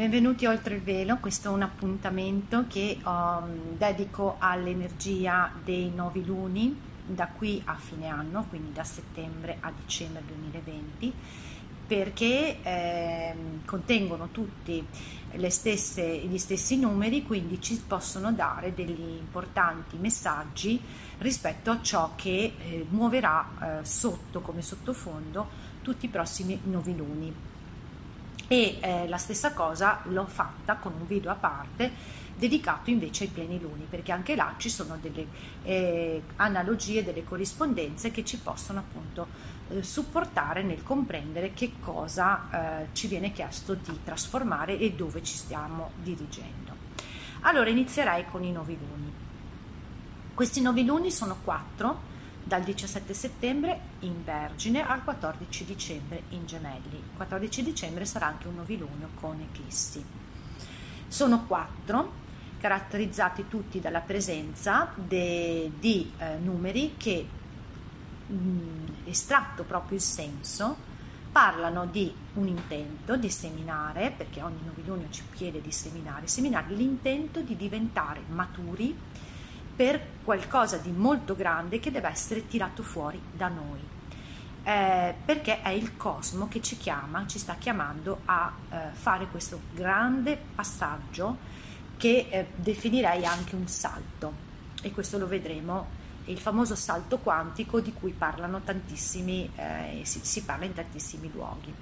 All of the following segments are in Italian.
Benvenuti oltre il velo, questo è un appuntamento che um, dedico all'energia dei novi luni da qui a fine anno, quindi da settembre a dicembre 2020, perché eh, contengono tutti stesse, gli stessi numeri, quindi ci possono dare degli importanti messaggi rispetto a ciò che eh, muoverà eh, sotto come sottofondo tutti i prossimi novi luni e eh, la stessa cosa l'ho fatta con un video a parte dedicato invece ai pleniluni perché anche là ci sono delle eh, analogie, delle corrispondenze che ci possono appunto eh, supportare nel comprendere che cosa eh, ci viene chiesto di trasformare e dove ci stiamo dirigendo. Allora inizierei con i noviluni. Questi noviluni sono quattro dal 17 settembre in Vergine al 14 dicembre in Gemelli. Il 14 dicembre sarà anche un novilunio con eclissi. Sono quattro, caratterizzati tutti dalla presenza de, di eh, numeri che, mh, mm, estratto proprio il senso, parlano di un intento di seminare, perché ogni novilunio ci chiede di seminare, seminare l'intento di diventare maturi per qualcosa di molto grande che deve essere tirato fuori da noi. Eh, perché è il cosmo che ci chiama, ci sta chiamando a eh, fare questo grande passaggio che eh, definirei anche un salto e questo lo vedremo, il famoso salto quantico di cui parlano tantissimi, eh, si, si parla in tantissimi luoghi.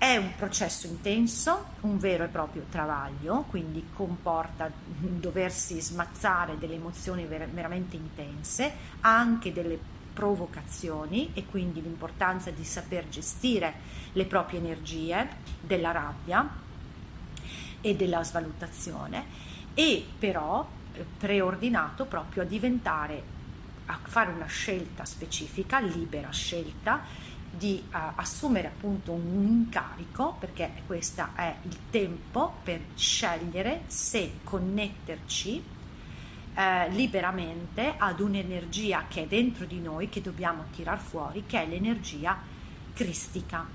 È un processo intenso, un vero e proprio travaglio, quindi comporta doversi smazzare delle emozioni ver- veramente intense, anche delle provocazioni e quindi l'importanza di saper gestire le proprie energie, della rabbia e della svalutazione e però eh, preordinato proprio a diventare, a fare una scelta specifica, libera scelta, di uh, assumere appunto un incarico, perché questo è il tempo per scegliere se connetterci eh, liberamente ad un'energia che è dentro di noi, che dobbiamo tirar fuori, che è l'energia cristica.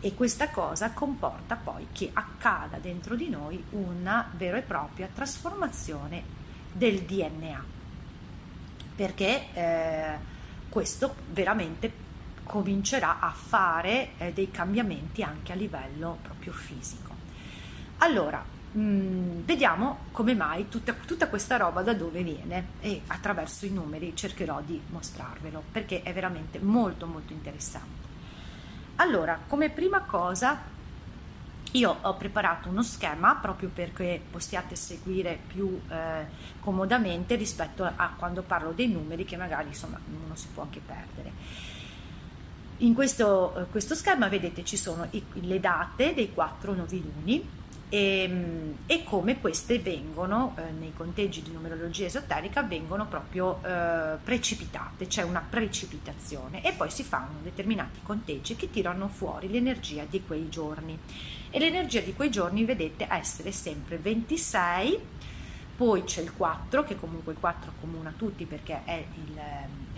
E questa cosa comporta poi che accada dentro di noi una vera e propria trasformazione del DNA. Perché eh, questo veramente comincerà a fare eh, dei cambiamenti anche a livello proprio fisico. Allora, mh, mm, vediamo come mai tutta, tutta, questa roba da dove viene e attraverso i numeri cercherò di mostrarvelo perché è veramente molto molto interessante. Allora, come prima cosa io ho preparato uno schema proprio perché possiate seguire più eh, comodamente rispetto a quando parlo dei numeri che magari insomma uno si può anche perdere. In questo, eh, questo schema vedete ci sono i, le date dei quattro noviluni e, ehm, e come queste vengono eh, nei conteggi di numerologia esoterica vengono proprio eh, precipitate, c'è una precipitazione e poi si fanno determinati conteggi che tirano fuori l'energia di quei giorni. E l'energia di quei giorni vedete essere sempre 26 poi c'è il 4 che comunque il 4 accomuna tutti perché è il,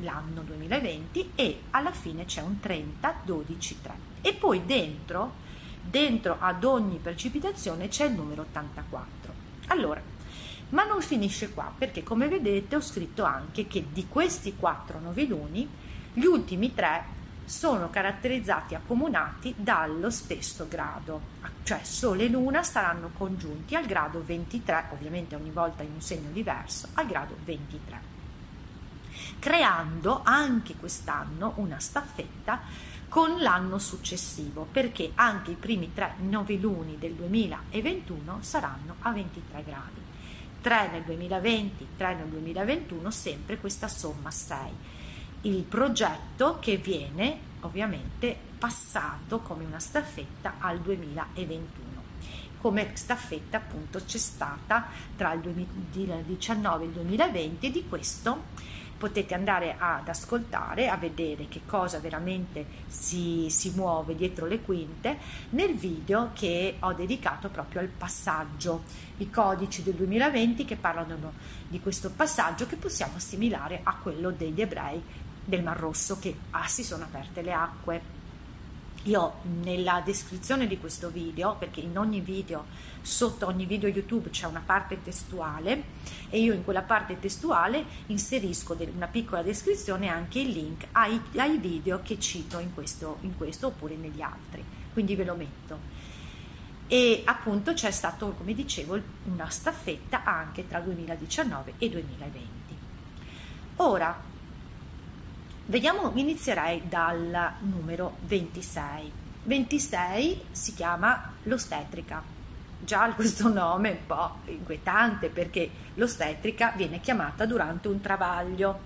l'anno 2020 e alla fine c'è un 30, 12, 3 e poi dentro, dentro ad ogni precipitazione c'è il numero 84. Allora, ma non finisce qua perché come vedete ho scritto anche che di questi 4 noviluni gli ultimi 3 sono caratterizzati accomunati dallo stesso grado, cioè Sole e Luna saranno congiunti al grado 23, ovviamente ogni volta in un segno diverso, al grado 23, creando anche quest'anno una staffetta con l'anno successivo, perché anche i primi tre noviluni del 2021 saranno a 23 gradi. 3 nel 2020, 3 nel 2021, sempre questa somma 6 il progetto che viene ovviamente passato come una staffetta al 2021 come staffetta appunto c'è stata tra il 2019 e il 2020 e di questo potete andare ad ascoltare, a vedere che cosa veramente si, si, muove dietro le quinte nel video che ho dedicato proprio al passaggio, i codici del 2020 che parlano di questo passaggio che possiamo assimilare a quello degli ebrei del Mar Rosso che ah, si sono aperte le acque io nella descrizione di questo video, perché in ogni video, sotto ogni video YouTube c'è una parte testuale e io in quella parte testuale inserisco una piccola descrizione anche il link ai, ai video che cito in questo, in questo oppure negli altri, quindi ve lo metto. E appunto c'è stato, come dicevo, una staffetta anche tra 2019 e 2020. Ora, Vediamo, inizierei dal numero 26. 26 si chiama l'ostetrica. Già questo nome è un po' inquietante perché l'ostetrica viene chiamata durante un travaglio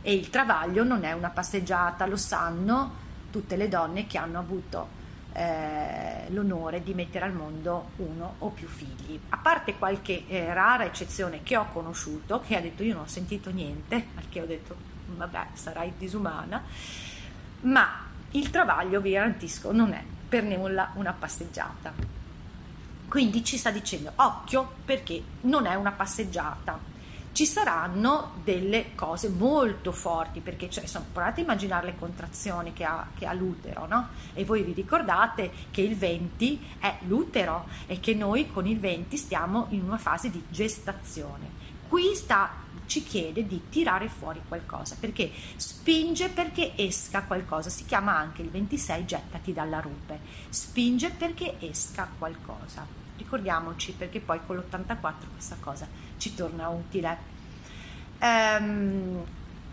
e il travaglio non è una passeggiata, lo sanno tutte le donne che hanno avuto eh, l'onore di mettere al mondo uno o più figli. A parte qualche eh, rara eccezione che ho conosciuto, che ha detto io non ho sentito niente, al che ho detto vabbè, sarai disumana, ma il travaglio, vi garantisco, non è per nulla una passeggiata. Quindi ci sta dicendo occhio perché non è una passeggiata. Ci saranno delle cose molto forti perché cioè, insomma, provate a immaginare le contrazioni che ha, che ha l'utero, no? E voi vi ricordate che il 20 è l'utero e che noi con il 20 stiamo in una fase di gestazione. Qui sta ci chiede di tirare fuori qualcosa perché spinge perché esca qualcosa. Si chiama anche il 26 gettati dalla rupe. Spinge perché esca qualcosa. Ricordiamoci perché poi con l'84 questa cosa ci torna utile. Ehm,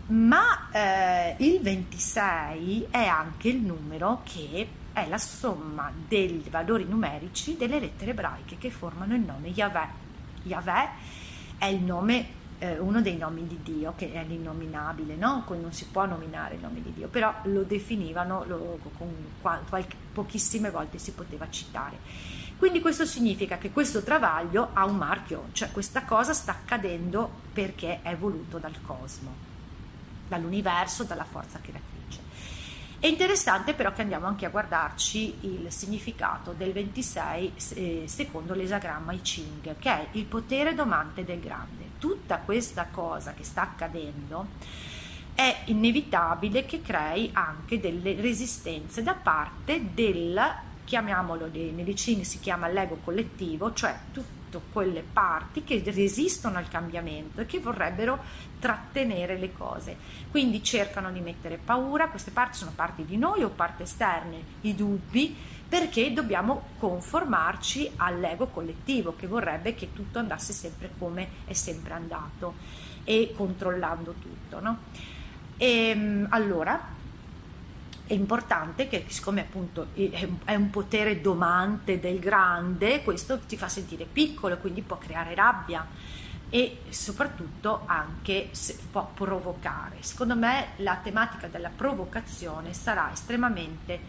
ma eh, il 26 è anche il numero che è la somma dei valori numerici delle lettere ebraiche che formano il nome Yahweh. Yahweh è il nome eh, uno dei nomi di Dio, che è l'innominabile, no? non si può nominare il nome di Dio, però lo definivano, lo, qualche, pochissime volte si poteva citare. Quindi questo significa che questo travaglio ha un marchio, cioè questa cosa sta accadendo perché è voluto dal cosmo, dall'universo, dalla forza creatrice. È interessante però che andiamo anche a guardarci il significato del 26 eh, secondo l'esagramma I Ching, che è il potere domante del grande. Tutta questa cosa che sta accadendo è inevitabile che crei anche delle resistenze da parte del, chiamiamolo nei medicini si chiama l'ego collettivo, cioè tutte quelle parti che resistono al cambiamento e che vorrebbero trattenere le cose. Quindi cercano di mettere paura, queste parti sono parti di noi o parti esterne, i dubbi, perché dobbiamo conformarci all'ego collettivo che vorrebbe che tutto andasse sempre come è sempre andato e controllando tutto. No? E, ehm, allora è importante che siccome appunto è un potere domante del grande, questo ti fa sentire piccolo, quindi può creare rabbia e soprattutto anche può provocare. Secondo me la tematica della provocazione sarà estremamente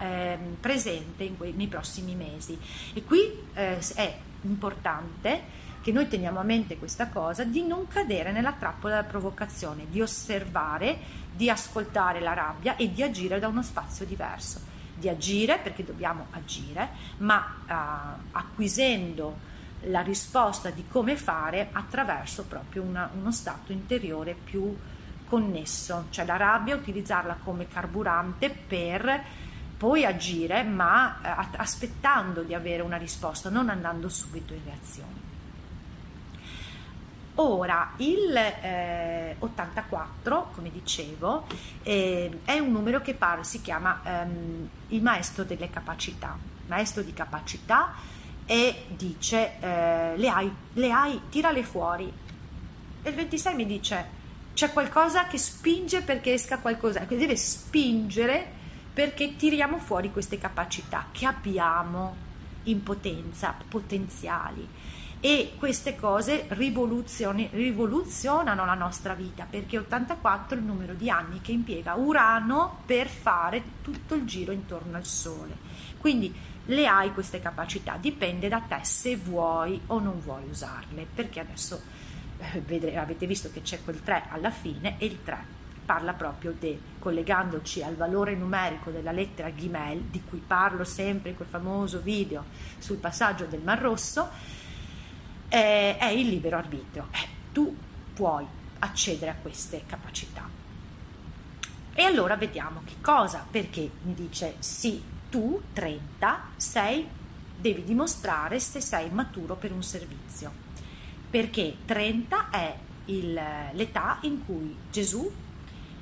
eh, presente nei prossimi mesi e qui eh, è importante che noi teniamo a mente questa cosa di non cadere nella trappola della provocazione, di osservare, di ascoltare la rabbia e di agire da uno spazio diverso, di agire perché dobbiamo agire, ma eh, acquisendo la risposta di come fare attraverso proprio una, uno stato interiore più connesso, cioè la rabbia utilizzarla come carburante per poi agire, ma eh, aspettando di avere una risposta, non andando subito in reazione. Ora, il eh, 84, come dicevo, eh, è un numero che pare, si chiama ehm, il maestro delle capacità, maestro di capacità e dice eh, le, hai, le hai, tirale fuori. E il 26 mi dice c'è qualcosa che spinge perché esca qualcosa, che deve spingere perché tiriamo fuori queste capacità che abbiamo in potenza, potenziali. E queste cose rivoluzionano la nostra vita perché 84 è il numero di anni che impiega Urano per fare tutto il giro intorno al Sole. Quindi le hai queste capacità, dipende da te se vuoi o non vuoi usarle, perché adesso eh, avete visto che c'è quel 3 alla fine e il 3 parla proprio di, collegandoci al valore numerico della lettera Gimel, di cui parlo sempre in quel famoso video sul passaggio del Mar Rosso, eh, è il libero arbitrio. Eh, tu puoi accedere a queste capacità. E allora vediamo che cosa, perché mi dice sì, tu 30 sei, devi dimostrare se sei maturo per un servizio, perché 30 è il, l'età in cui Gesù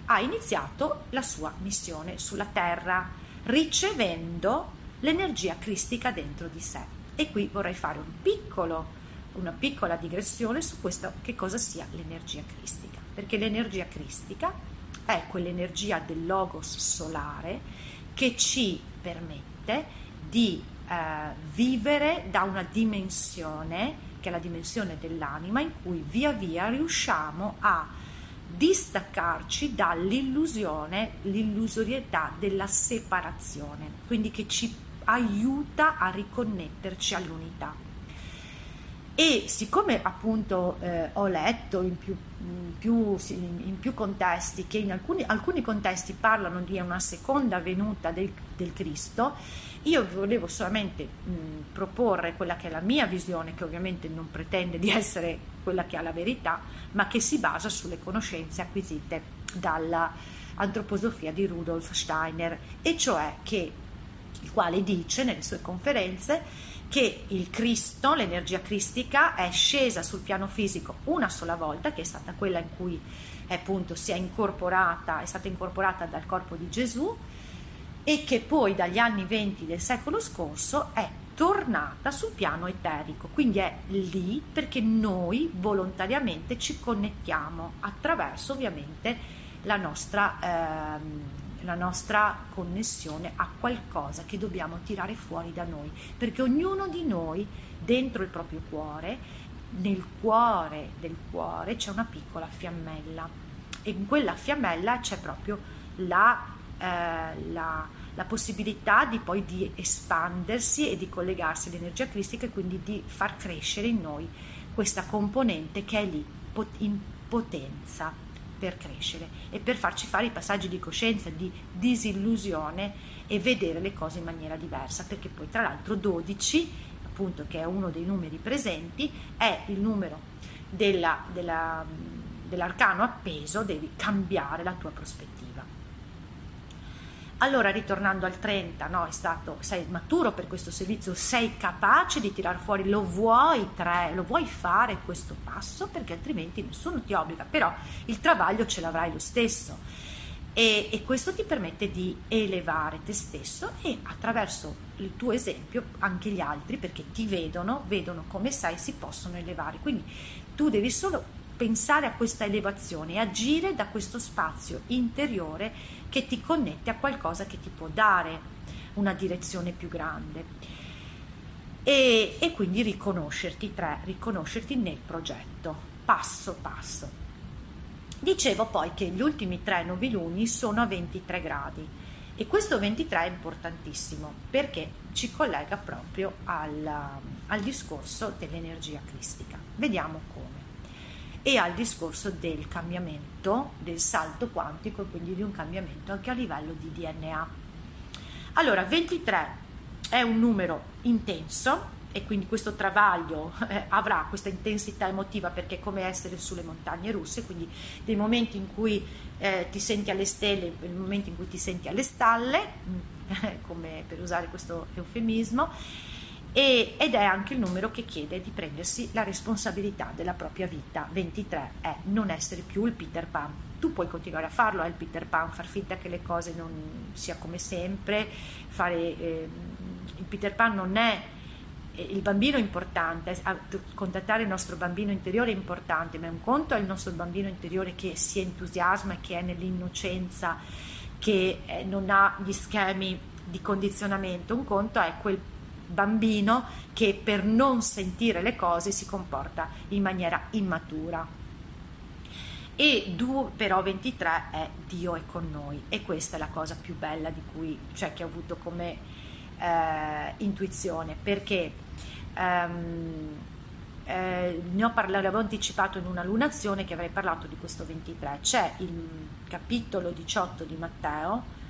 ha iniziato la sua missione sulla terra, ricevendo l'energia cristica dentro di sé. E qui vorrei fare un piccolo una piccola digressione su questo che cosa sia l'energia cristica, perché l'energia cristica è quell'energia del logos solare che ci permette di eh, vivere da una dimensione che è la dimensione dell'anima in cui via via riusciamo a distaccarci dall'illusione, l'illusorietà della separazione, quindi che ci aiuta a riconnetterci all'unità e siccome appunto eh, ho letto in più, in, più, in più, contesti che in alcuni, alcuni, contesti parlano di una seconda venuta del, del Cristo, io volevo solamente mh, proporre quella che è la mia visione, che ovviamente non pretende di essere quella che ha la verità, ma che si basa sulle conoscenze acquisite dall'antroposofia di Rudolf Steiner, e cioè che il quale dice nelle sue conferenze che il Cristo, l'energia cristica, è scesa sul piano fisico una sola volta, che è stata quella in cui appunto si è incorporata, è stata incorporata dal corpo di Gesù, e che poi dagli anni 20 del secolo scorso è tornata sul piano eterico, quindi è lì perché noi volontariamente ci connettiamo attraverso ovviamente la nostra ehm, la nostra connessione a qualcosa che dobbiamo tirare fuori da noi, perché ognuno di noi dentro il proprio cuore, nel cuore del cuore c'è una piccola fiammella. E in quella fiammella c'è proprio la, eh, la, la possibilità di poi di espandersi e di collegarsi all'energia cristica e quindi di far crescere in noi questa componente che è lì in potenza per crescere e per farci fare i passaggi di coscienza, di disillusione e vedere le cose in maniera diversa, perché poi tra l'altro 12, appunto che è uno dei numeri presenti, è il numero della, della, dell'arcano appeso, devi cambiare la tua prospettiva. Allora, ritornando al 30, no, stato, sei maturo per questo servizio, sei capace di tirar fuori, lo vuoi tre, lo vuoi fare questo passo perché altrimenti nessuno ti obbliga, però il travaglio ce l'avrai lo stesso. E, e, questo ti permette di elevare te stesso e attraverso il tuo esempio anche gli altri perché ti vedono, vedono come sei, si possono elevare. Quindi tu devi solo pensare a questa elevazione e agire da questo spazio interiore che ti connette a qualcosa che ti può dare una direzione più grande. E, e quindi riconoscerti, tre, riconoscerti nel progetto, passo passo. Dicevo poi che gli ultimi tre noviluni sono a 23 gradi e questo 23 è importantissimo perché ci collega proprio al, al discorso dell'energia cristica. Vediamo come e al discorso del cambiamento, del salto quantico quindi di un cambiamento anche a livello di DNA. Allora, 23 è un numero intenso e quindi questo travaglio eh, avrà questa intensità emotiva perché è come essere sulle montagne russe, quindi dei momenti in cui eh, ti senti alle stelle, dei momenti in cui ti senti alle stalle, come per usare questo eufemismo, e, ed è anche il numero che chiede di prendersi la responsabilità della propria vita. 23 è non essere più il Peter Pan. Tu puoi continuare a farlo, è il Peter Pan, far finta che le cose non sia come sempre, fare, eh, il Peter Pan non è eh, il bambino è importante, contattare il nostro bambino interiore è importante, ma un conto è il nostro bambino interiore che si entusiasma che è nell'innocenza, che eh, non ha gli schemi di condizionamento, un conto è quel bambino che per non sentire le cose si comporta in maniera immatura. E 2 però 23 è Dio è con noi. E questa è la cosa più bella di cui, cioè che ho avuto come eh, intuizione. Perché ehm, eh, ne ho parlato, l'avevo anticipato in una lunazione che avrei parlato di questo 23 c'è il capitolo 18 di Matteo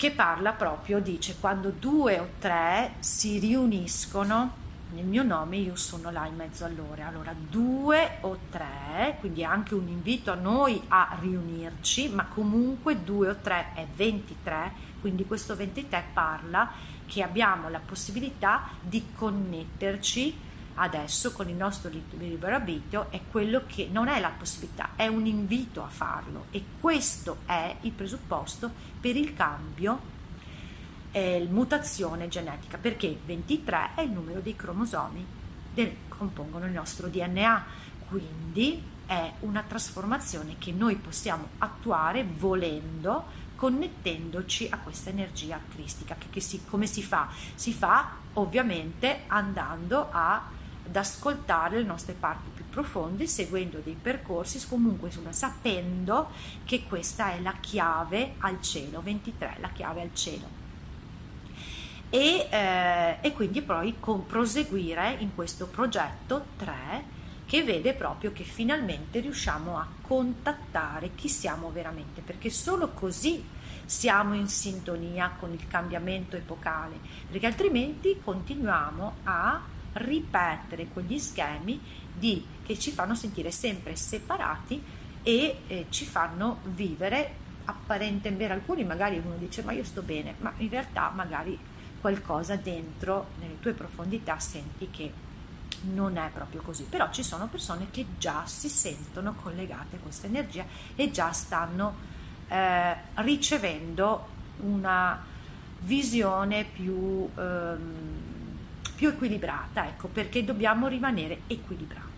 che parla proprio, dice quando due o tre si riuniscono nel mio nome io sono là in mezzo a loro. Allora, due o tre, quindi anche un invito a noi a riunirci, ma comunque due o tre è 23, quindi questo 23 parla che abbiamo la possibilità di connetterci adesso con il nostro libero arbitrio è quello che non è la possibilità, è un invito a farlo e questo è il presupposto per il cambio e mutazione genetica perché 23 è il numero dei cromosomi che compongono il nostro DNA quindi è una trasformazione che noi possiamo attuare volendo connettendoci a questa energia cristica che, che si, come si fa? Si fa ovviamente andando a ad ascoltare le nostre parti più profonde, seguendo dei percorsi, comunque insomma, sapendo che questa è la chiave al cielo, 23, la chiave al cielo. E, eh, e quindi poi con, proseguire in questo progetto 3 che vede proprio che finalmente riusciamo a contattare chi siamo veramente, perché solo così siamo in sintonia con il cambiamento epocale, perché altrimenti continuiamo a ripetere quegli schemi di, che ci fanno sentire sempre separati e eh, ci fanno vivere apparentemente per alcuni magari uno dice ma io sto bene ma in realtà magari qualcosa dentro nelle tue profondità senti che non è proprio così. Però ci sono persone che già si sentono collegate a questa energia e già stanno eh, ricevendo una visione più ehm, più equilibrata, ecco, perché dobbiamo rimanere equilibrati.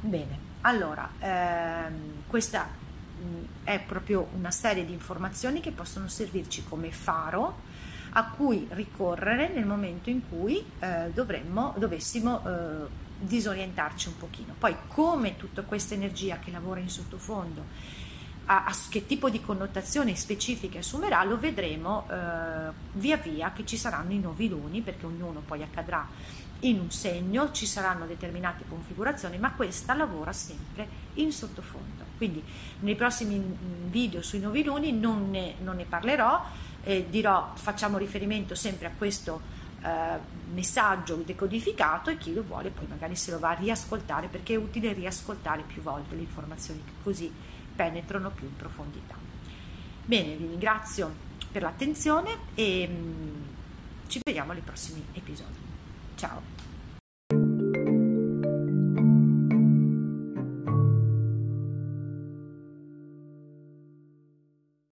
Bene, allora, ehm, questa mh, è proprio una serie di informazioni che possono servirci come faro a cui ricorrere nel momento in cui eh, dovremmo, dovessimo eh, disorientarci un pochino. Poi come tutta questa energia che lavora in sottofondo a, a, che tipo di connotazioni specifiche assumerà lo vedremo eh, via via che ci saranno i nuovi luni perché ognuno poi accadrà in un segno, ci saranno determinate configurazioni, ma questa lavora sempre in sottofondo. Quindi nei prossimi mm, video sui nuovi luni non ne, non ne parlerò, eh, dirò, facciamo riferimento sempre a questo eh, messaggio decodificato e chi lo vuole poi magari se lo va a riascoltare perché è utile riascoltare più volte le informazioni così penetrano più in profondità. Bene, vi ringrazio per l'attenzione e mm, ci vediamo nei prossimi episodi. Ciao!